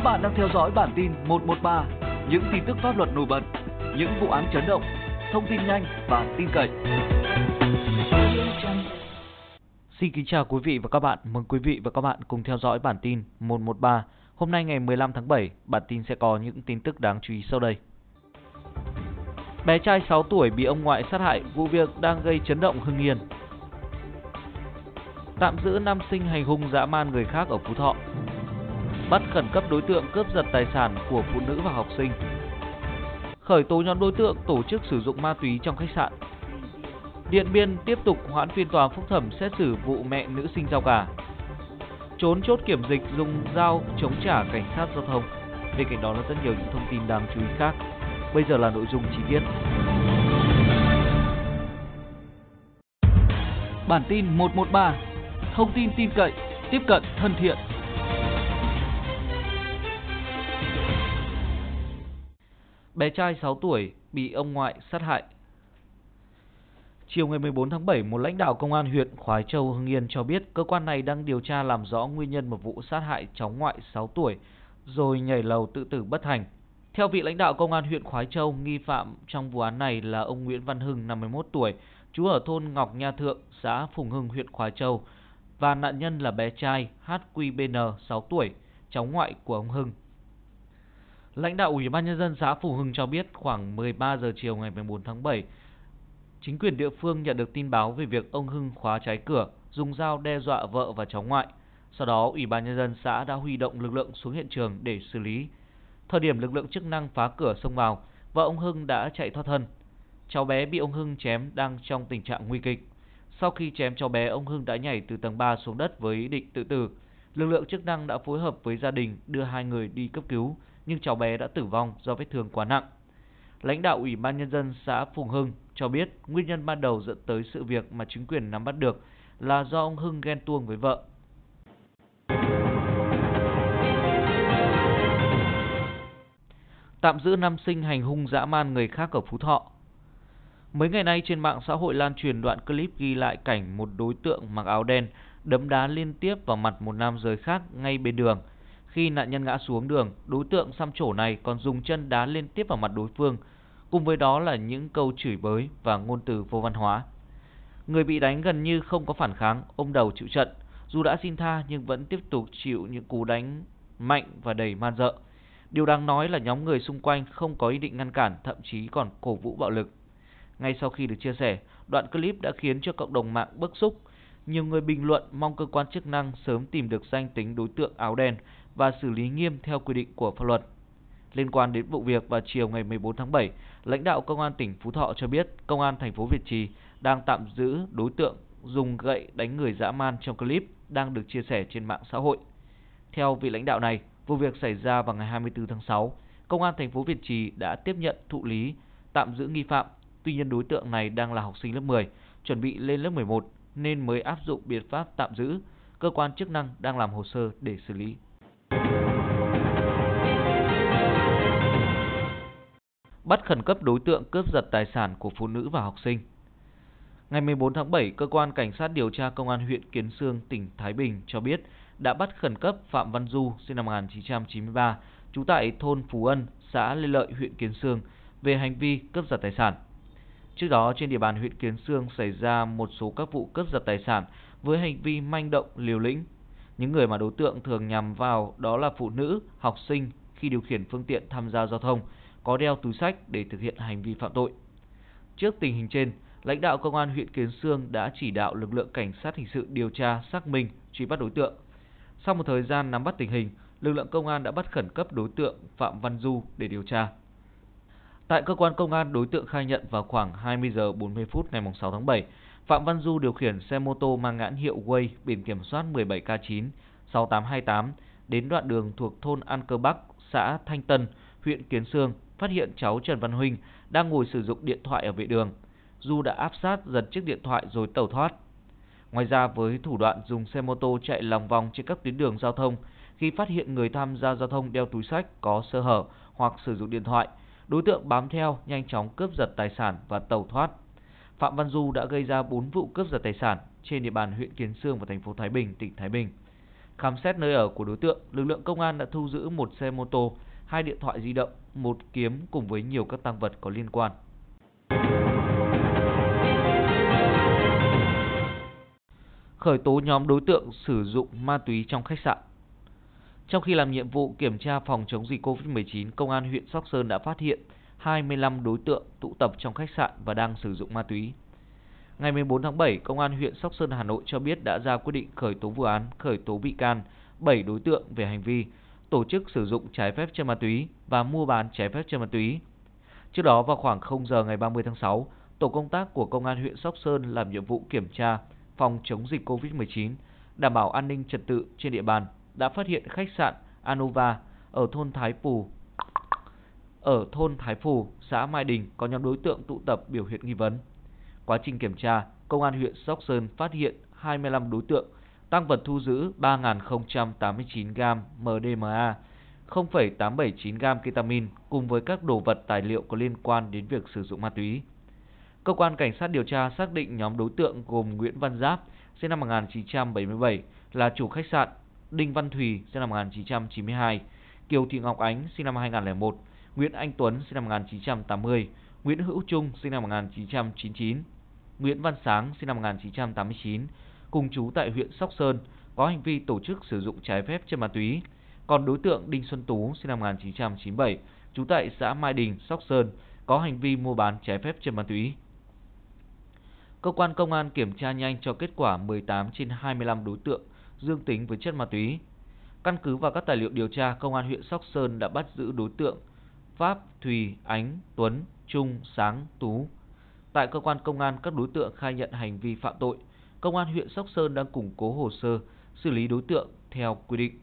Các bạn đang theo dõi bản tin 113, những tin tức pháp luật nổi bật, những vụ án chấn động, thông tin nhanh và tin cậy. Xin kính chào quý vị và các bạn. Mừng quý vị và các bạn cùng theo dõi bản tin 113. Hôm nay ngày 15 tháng 7, bản tin sẽ có những tin tức đáng chú ý sau đây. Bé trai 6 tuổi bị ông ngoại sát hại, vụ việc đang gây chấn động Hưng Yên. Tạm giữ nam sinh hành hung dã man người khác ở Phú Thọ. Bắt khẩn cấp đối tượng cướp giật tài sản của phụ nữ và học sinh. Khởi tố nhóm đối tượng tổ chức sử dụng ma túy trong khách sạn. Điện Biên tiếp tục hoãn phiên tòa phúc thẩm xét xử vụ mẹ nữ sinh giao gà. Trốn chốt kiểm dịch dùng dao chống trả cảnh sát giao thông. Bên cạnh đó là rất nhiều những thông tin đáng chú ý khác. Bây giờ là nội dung chi tiết. Bản tin 113, thông tin tin cậy, tiếp cận thân thiện. Bé trai 6 tuổi bị ông ngoại sát hại. Chiều ngày 14 tháng 7, một lãnh đạo công an huyện Khoái Châu, Hưng Yên cho biết cơ quan này đang điều tra làm rõ nguyên nhân một vụ sát hại cháu ngoại 6 tuổi rồi nhảy lầu tự tử bất thành. Theo vị lãnh đạo công an huyện Khoái Châu, nghi phạm trong vụ án này là ông Nguyễn Văn Hưng, 51 tuổi, trú ở thôn Ngọc Nha Thượng, xã Phùng Hưng, huyện Khoái Châu, và nạn nhân là bé trai HQBN, 6 tuổi, cháu ngoại của ông Hưng. Lãnh đạo Ủy ban Nhân dân xã phù Hưng cho biết khoảng 13 giờ chiều ngày 14 tháng 7, chính quyền địa phương nhận được tin báo về việc ông Hưng khóa trái cửa, dùng dao đe dọa vợ và cháu ngoại. Sau đó, Ủy ban Nhân dân xã đã huy động lực lượng xuống hiện trường để xử lý. Thời điểm lực lượng chức năng phá cửa xông vào, vợ ông Hưng đã chạy thoát thân. Cháu bé bị ông Hưng chém đang trong tình trạng nguy kịch. Sau khi chém cháu bé, ông Hưng đã nhảy từ tầng 3 xuống đất với ý định tự tử. Lực lượng chức năng đã phối hợp với gia đình đưa hai người đi cấp cứu, nhưng cháu bé đã tử vong do vết thương quá nặng. Lãnh đạo Ủy ban Nhân dân xã Phùng Hưng cho biết nguyên nhân ban đầu dẫn tới sự việc mà chính quyền nắm bắt được là do ông Hưng ghen tuông với vợ. Tạm giữ nam sinh hành hung dã man người khác ở Phú Thọ. Mấy ngày nay trên mạng xã hội lan truyền đoạn clip ghi lại cảnh một đối tượng mặc áo đen đấm đá liên tiếp vào mặt một nam giới khác ngay bên đường. Khi nạn nhân ngã xuống đường, đối tượng xăm trổ này còn dùng chân đá liên tiếp vào mặt đối phương, cùng với đó là những câu chửi bới và ngôn từ vô văn hóa. Người bị đánh gần như không có phản kháng, ôm đầu chịu trận, dù đã xin tha nhưng vẫn tiếp tục chịu những cú đánh mạnh và đầy man dợ. Điều đáng nói là nhóm người xung quanh không có ý định ngăn cản, thậm chí còn cổ vũ bạo lực. Ngay sau khi được chia sẻ, đoạn clip đã khiến cho cộng đồng mạng bức xúc. Nhiều người bình luận mong cơ quan chức năng sớm tìm được danh tính đối tượng áo đen và xử lý nghiêm theo quy định của pháp luật. Liên quan đến vụ việc vào chiều ngày 14 tháng 7, lãnh đạo công an tỉnh Phú Thọ cho biết công an thành phố Việt Trì đang tạm giữ đối tượng dùng gậy đánh người dã man trong clip đang được chia sẻ trên mạng xã hội. Theo vị lãnh đạo này, vụ việc xảy ra vào ngày 24 tháng 6, công an thành phố Việt Trì đã tiếp nhận thụ lý, tạm giữ nghi phạm. Tuy nhiên đối tượng này đang là học sinh lớp 10, chuẩn bị lên lớp 11 nên mới áp dụng biện pháp tạm giữ. Cơ quan chức năng đang làm hồ sơ để xử lý. Bắt khẩn cấp đối tượng cướp giật tài sản của phụ nữ và học sinh. Ngày 14 tháng 7, cơ quan cảnh sát điều tra công an huyện Kiến Sương, tỉnh Thái Bình cho biết đã bắt khẩn cấp Phạm Văn Du, sinh năm 1993, trú tại thôn Phú Ân, xã Lê Lợi, huyện Kiến Sương, về hành vi cướp giật tài sản. Trước đó, trên địa bàn huyện Kiến Sương xảy ra một số các vụ cướp giật tài sản với hành vi manh động, liều lĩnh. Những người mà đối tượng thường nhằm vào đó là phụ nữ, học sinh khi điều khiển phương tiện tham gia giao thông, có đeo túi sách để thực hiện hành vi phạm tội. Trước tình hình trên, lãnh đạo công an huyện Kiến Sương đã chỉ đạo lực lượng cảnh sát hình sự điều tra, xác minh, truy bắt đối tượng. Sau một thời gian nắm bắt tình hình, lực lượng công an đã bắt khẩn cấp đối tượng Phạm Văn Du để điều tra. Tại cơ quan công an, đối tượng khai nhận vào khoảng 20 giờ 40 phút ngày 6 tháng 7, Phạm Văn Du điều khiển xe mô tô mang nhãn hiệu Way biển kiểm soát 17K9 6828 đến đoạn đường thuộc thôn An Cơ Bắc, xã Thanh Tân, huyện Kiến Sương, phát hiện cháu Trần Văn Huynh đang ngồi sử dụng điện thoại ở vệ đường. Du đã áp sát giật chiếc điện thoại rồi tẩu thoát. Ngoài ra với thủ đoạn dùng xe mô tô chạy lòng vòng trên các tuyến đường giao thông, khi phát hiện người tham gia giao thông đeo túi sách có sơ hở hoặc sử dụng điện thoại, đối tượng bám theo nhanh chóng cướp giật tài sản và tẩu thoát. Phạm Văn Du đã gây ra 4 vụ cướp giật tài sản trên địa bàn huyện Kiến Sương và thành phố Thái Bình, tỉnh Thái Bình. Khám xét nơi ở của đối tượng, lực lượng công an đã thu giữ một xe mô tô, hai điện thoại di động, một kiếm cùng với nhiều các tăng vật có liên quan. Khởi tố nhóm đối tượng sử dụng ma túy trong khách sạn. Trong khi làm nhiệm vụ kiểm tra phòng chống dịch COVID-19, Công an huyện Sóc Sơn đã phát hiện 25 đối tượng tụ tập trong khách sạn và đang sử dụng ma túy. Ngày 14 tháng 7, Công an huyện Sóc Sơn Hà Nội cho biết đã ra quyết định khởi tố vụ án, khởi tố bị can 7 đối tượng về hành vi tổ chức sử dụng trái phép chất ma túy và mua bán trái phép chất ma túy. Trước đó vào khoảng 0 giờ ngày 30 tháng 6, tổ công tác của Công an huyện Sóc Sơn làm nhiệm vụ kiểm tra phòng chống dịch COVID-19, đảm bảo an ninh trật tự trên địa bàn đã phát hiện khách sạn Anova ở thôn Thái Phù ở thôn Thái Phù, xã Mai Đình có nhóm đối tượng tụ tập biểu hiện nghi vấn. Quá trình kiểm tra, công an huyện Sóc Sơn phát hiện 25 đối tượng, tăng vật thu giữ 3.089 gam MDMA, 0,879 gam ketamin cùng với các đồ vật tài liệu có liên quan đến việc sử dụng ma túy. Cơ quan cảnh sát điều tra xác định nhóm đối tượng gồm Nguyễn Văn Giáp, sinh năm 1977, là chủ khách sạn, Đinh Văn Thùy, sinh năm 1992, Kiều Thị Ngọc Ánh, sinh năm 2001, Nguyễn Anh Tuấn, sinh năm 1980, Nguyễn Hữu Trung, sinh năm 1999, Nguyễn Văn Sáng, sinh năm 1989, cùng chú tại huyện Sóc Sơn, có hành vi tổ chức sử dụng trái phép chất ma túy. Còn đối tượng Đinh Xuân Tú, sinh năm 1997, trú tại xã Mai Đình, Sóc Sơn, có hành vi mua bán trái phép chất ma túy. Cơ quan công an kiểm tra nhanh cho kết quả 18 trên 25 đối tượng dương tính với chất ma túy. Căn cứ vào các tài liệu điều tra, công an huyện Sóc Sơn đã bắt giữ đối tượng Pháp, Thùy, Ánh, Tuấn, Trung, Sáng, Tú. Tại cơ quan công an, các đối tượng khai nhận hành vi phạm tội. Công an huyện Sóc Sơn đang củng cố hồ sơ, xử lý đối tượng theo quy định.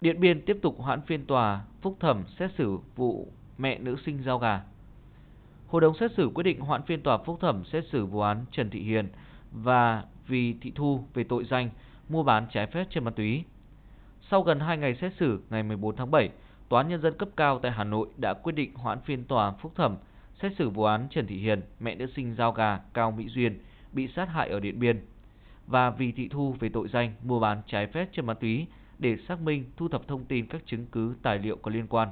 Điện Biên tiếp tục hoãn phiên tòa phúc thẩm xét xử vụ mẹ nữ sinh giao gà. Hội đồng xét xử quyết định hoãn phiên tòa phúc thẩm xét xử vụ án Trần Thị Hiền và Vì Thị Thu về tội danh mua bán trái phép chất ma túy. Sau gần 2 ngày xét xử, ngày 14 tháng 7, Tòa án Nhân dân cấp cao tại Hà Nội đã quyết định hoãn phiên tòa phúc thẩm xét xử vụ án Trần Thị Hiền, mẹ nữ sinh giao gà Cao Mỹ Duyên bị sát hại ở Điện Biên và Vì Thị Thu về tội danh mua bán trái phép chất ma túy để xác minh thu thập thông tin các chứng cứ tài liệu có liên quan.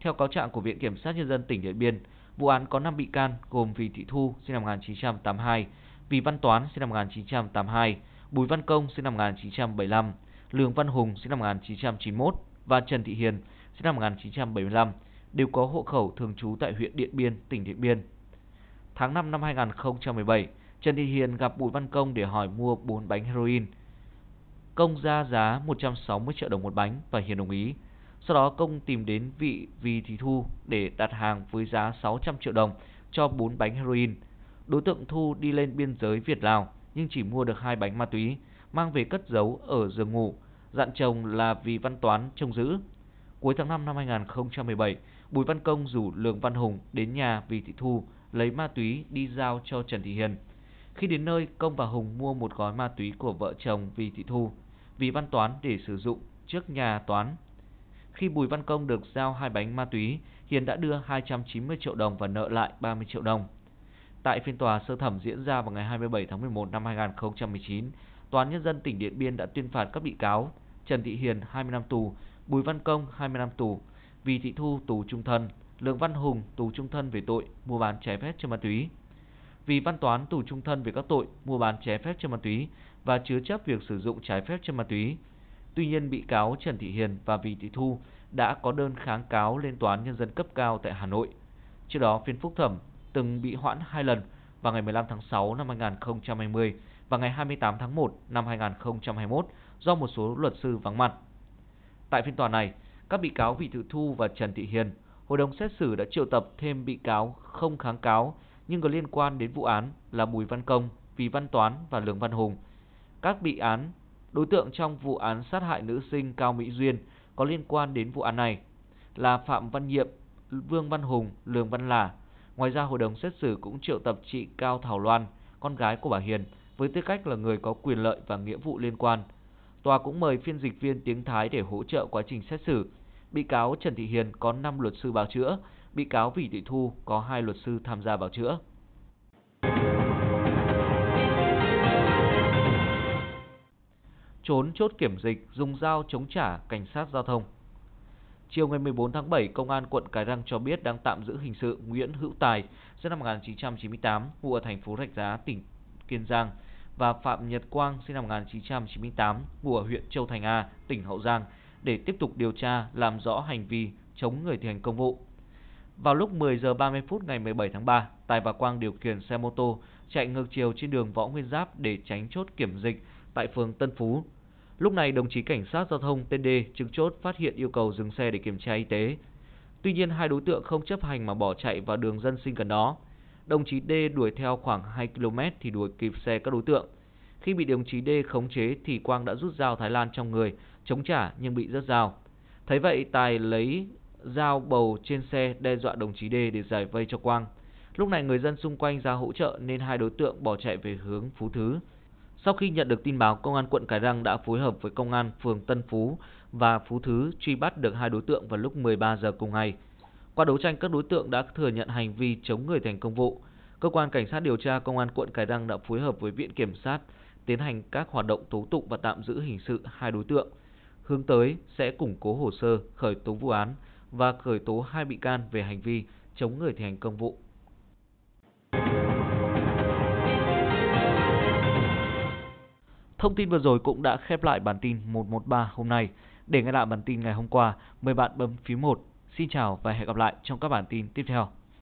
Theo cáo trạng của Viện Kiểm sát Nhân dân tỉnh Điện Biên, vụ án có 5 bị can gồm Vì Thị Thu sinh năm 1982, Vì Văn Toán sinh năm 1982, Bùi Văn Công sinh năm 1975, Lương Văn Hùng sinh năm 1991 và Trần Thị Hiền sinh năm 1975 đều có hộ khẩu thường trú tại huyện Điện Biên, tỉnh Điện Biên. Tháng 5 năm 2017, Trần Thị Hiền gặp Bùi Văn Công để hỏi mua 4 bánh heroin. Công ra giá 160 triệu đồng một bánh và Hiền đồng ý. Sau đó Công tìm đến vị Vì Thị Thu để đặt hàng với giá 600 triệu đồng cho 4 bánh heroin. Đối tượng Thu đi lên biên giới Việt Lào nhưng chỉ mua được hai bánh ma túy, mang về cất giấu ở giường ngủ, dặn chồng là Vì Văn Toán trông giữ. Cuối tháng 5 năm 2017, Bùi Văn Công rủ Lương Văn Hùng đến nhà Vì Thị Thu lấy ma túy đi giao cho Trần Thị Hiền. Khi đến nơi, Công và Hùng mua một gói ma túy của vợ chồng Vì Thị Thu, Vì Văn Toán để sử dụng trước nhà Toán. Khi Bùi Văn Công được giao hai bánh ma túy, Hiền đã đưa 290 triệu đồng và nợ lại 30 triệu đồng. Tại phiên tòa sơ thẩm diễn ra vào ngày 27 tháng 11 năm 2019, Tòa án Nhân dân tỉnh Điện Biên đã tuyên phạt các bị cáo Trần Thị Hiền 20 năm tù, Bùi Văn Công 20 năm tù, vì Thị Thu tù trung thân, Lương Văn Hùng tù trung thân về tội mua bán trái phép chất ma túy. Vì Văn Toán tù trung thân về các tội mua bán trái phép chất ma túy và chứa chấp việc sử dụng trái phép chất ma túy. Tuy nhiên bị cáo Trần Thị Hiền và Vì Thị Thu đã có đơn kháng cáo lên tòa án nhân dân cấp cao tại Hà Nội. Trước đó phiên phúc thẩm từng bị hoãn hai lần vào ngày 15 tháng 6 năm 2020 và ngày 28 tháng 1 năm 2021 do một số luật sư vắng mặt. Tại phiên tòa này, các bị cáo Vị Thị Thu và Trần Thị Hiền, hội đồng xét xử đã triệu tập thêm bị cáo không kháng cáo nhưng có liên quan đến vụ án là Bùi Văn Công, Vì Văn Toán và Lương Văn Hùng. Các bị án đối tượng trong vụ án sát hại nữ sinh Cao Mỹ Duyên có liên quan đến vụ án này là Phạm Văn Nhiệm, Vương Văn Hùng, Lương Văn Lả. Ngoài ra, hội đồng xét xử cũng triệu tập chị Cao Thảo Loan, con gái của bà Hiền, với tư cách là người có quyền lợi và nghĩa vụ liên quan. Tòa cũng mời phiên dịch viên tiếng Thái để hỗ trợ quá trình xét xử. Bị cáo Trần Thị Hiền có 5 luật sư bào chữa, bị cáo Vĩ Thị Thu có 2 luật sư tham gia bào chữa. Trốn chốt kiểm dịch dùng dao chống trả cảnh sát giao thông. Chiều ngày 14 tháng 7, Công an quận Cái Răng cho biết đang tạm giữ hình sự Nguyễn Hữu Tài, sinh năm 1998, ngụ ở thành phố Rạch Giá, tỉnh Kiên Giang và Phạm Nhật Quang, sinh năm 1998, ngụ ở huyện Châu Thành A, tỉnh Hậu Giang để tiếp tục điều tra làm rõ hành vi chống người thi hành công vụ. Vào lúc 10 giờ 30 phút ngày 17 tháng 3, Tài và Quang điều khiển xe mô tô chạy ngược chiều trên đường Võ Nguyên Giáp để tránh chốt kiểm dịch tại phường Tân Phú. Lúc này đồng chí cảnh sát giao thông tên trực chốt phát hiện yêu cầu dừng xe để kiểm tra y tế. Tuy nhiên hai đối tượng không chấp hành mà bỏ chạy vào đường dân sinh gần đó. Đồng chí D đuổi theo khoảng 2 km thì đuổi kịp xe các đối tượng. Khi bị đồng chí D khống chế thì Quang đã rút dao Thái Lan trong người, chống trả nhưng bị rớt dao. Thấy vậy Tài lấy dao bầu trên xe đe dọa đồng chí D để giải vây cho Quang. Lúc này người dân xung quanh ra hỗ trợ nên hai đối tượng bỏ chạy về hướng Phú Thứ. Sau khi nhận được tin báo, Công an quận Cái Răng đã phối hợp với Công an phường Tân Phú và Phú Thứ truy bắt được hai đối tượng vào lúc 13 giờ cùng ngày. Qua đấu tranh, các đối tượng đã thừa nhận hành vi chống người thành công vụ. Cơ quan Cảnh sát điều tra Công an quận Cái Răng đã phối hợp với Viện Kiểm sát tiến hành các hoạt động tố tụng và tạm giữ hình sự hai đối tượng. Hướng tới sẽ củng cố hồ sơ, khởi tố vụ án và khởi tố hai bị can về hành vi chống người thi hành công vụ. Thông tin vừa rồi cũng đã khép lại bản tin 113 hôm nay. Để nghe lại bản tin ngày hôm qua, mời bạn bấm phím 1. Xin chào và hẹn gặp lại trong các bản tin tiếp theo.